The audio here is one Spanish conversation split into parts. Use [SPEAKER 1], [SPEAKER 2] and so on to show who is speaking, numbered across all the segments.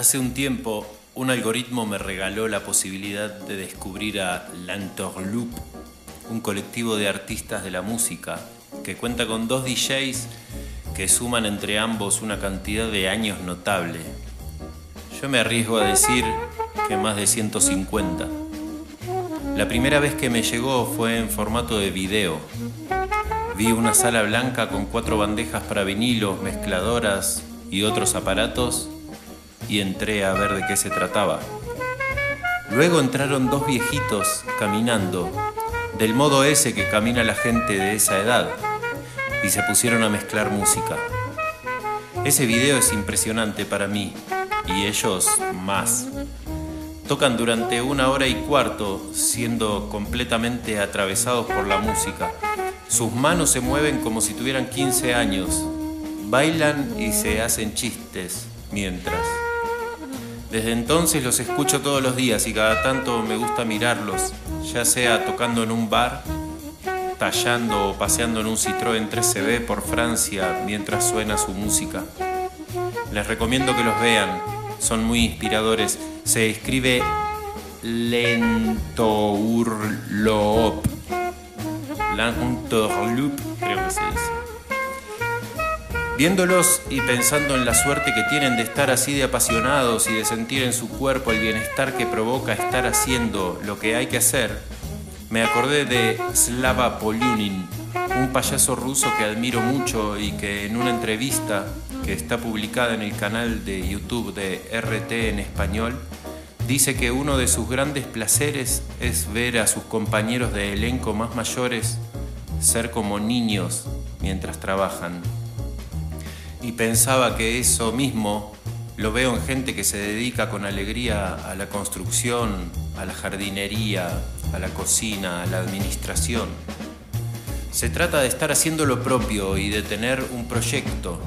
[SPEAKER 1] Hace un tiempo, un algoritmo me regaló la posibilidad de descubrir a L'Entourloupe, un colectivo de artistas de la música que cuenta con dos DJs que suman entre ambos una cantidad de años notable. Yo me arriesgo a decir que más de 150. La primera vez que me llegó fue en formato de video. Vi una sala blanca con cuatro bandejas para vinilos, mezcladoras y otros aparatos y entré a ver de qué se trataba. Luego entraron dos viejitos caminando, del modo ese que camina la gente de esa edad, y se pusieron a mezclar música. Ese video es impresionante para mí, y ellos más. Tocan durante una hora y cuarto, siendo completamente atravesados por la música. Sus manos se mueven como si tuvieran 15 años. Bailan y se hacen chistes mientras. Desde entonces los escucho todos los días y cada tanto me gusta mirarlos, ya sea tocando en un bar, tallando o paseando en un Citroën 3CB por Francia mientras suena su música. Les recomiendo que los vean, son muy inspiradores. Se escribe Lentourloop. Lentourloop, creo que se dice. Viéndolos y pensando en la suerte que tienen de estar así de apasionados y de sentir en su cuerpo el bienestar que provoca estar haciendo lo que hay que hacer, me acordé de Slava Polyunin, un payaso ruso que admiro mucho y que en una entrevista que está publicada en el canal de YouTube de RT en español, dice que uno de sus grandes placeres es ver a sus compañeros de elenco más mayores ser como niños mientras trabajan y pensaba que eso mismo lo veo en gente que se dedica con alegría a la construcción, a la jardinería, a la cocina, a la administración. Se trata de estar haciendo lo propio y de tener un proyecto.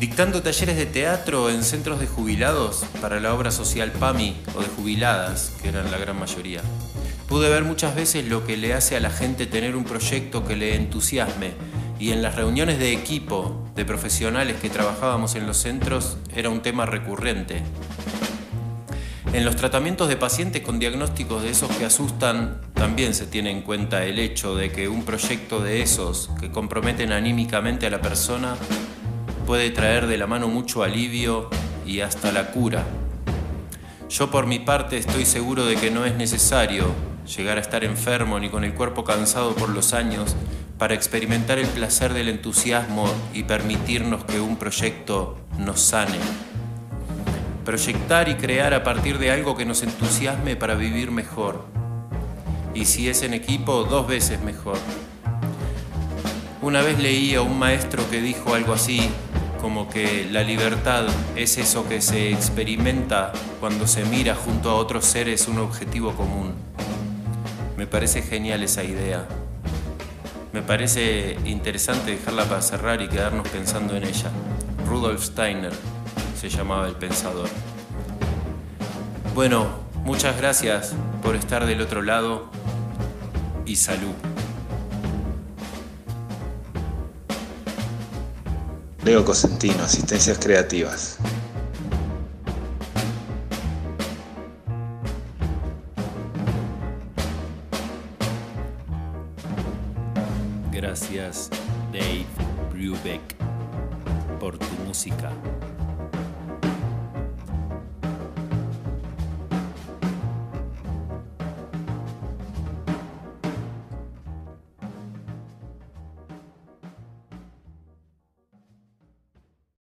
[SPEAKER 1] Dictando talleres de teatro en centros de jubilados para la obra social PAMI o de jubiladas, que eran la gran mayoría. Pude ver muchas veces lo que le hace a la gente tener un proyecto que le entusiasme y en las reuniones de equipo de profesionales que trabajábamos en los centros era un tema recurrente. En los tratamientos de pacientes con diagnósticos de esos que asustan, también se tiene en cuenta el hecho de que un proyecto de esos que comprometen anímicamente a la persona puede traer de la mano mucho alivio y hasta la cura. Yo por mi parte estoy seguro de que no es necesario llegar a estar enfermo ni con el cuerpo cansado por los años para experimentar el placer del entusiasmo y permitirnos que un proyecto nos sane. Proyectar y crear a partir de algo que nos entusiasme para vivir mejor. Y si es en equipo, dos veces mejor. Una vez leí a un maestro que dijo algo así, como que la libertad es eso que se experimenta cuando se mira junto a otros seres un objetivo común. Me parece genial esa idea. Me parece interesante dejarla para cerrar y quedarnos pensando en ella. Rudolf Steiner se llamaba el pensador. Bueno, muchas gracias por estar del otro lado y salud.
[SPEAKER 2] Leo Cosentino, Asistencias Creativas.
[SPEAKER 1] Gracias, Dave Brubeck, por tu música.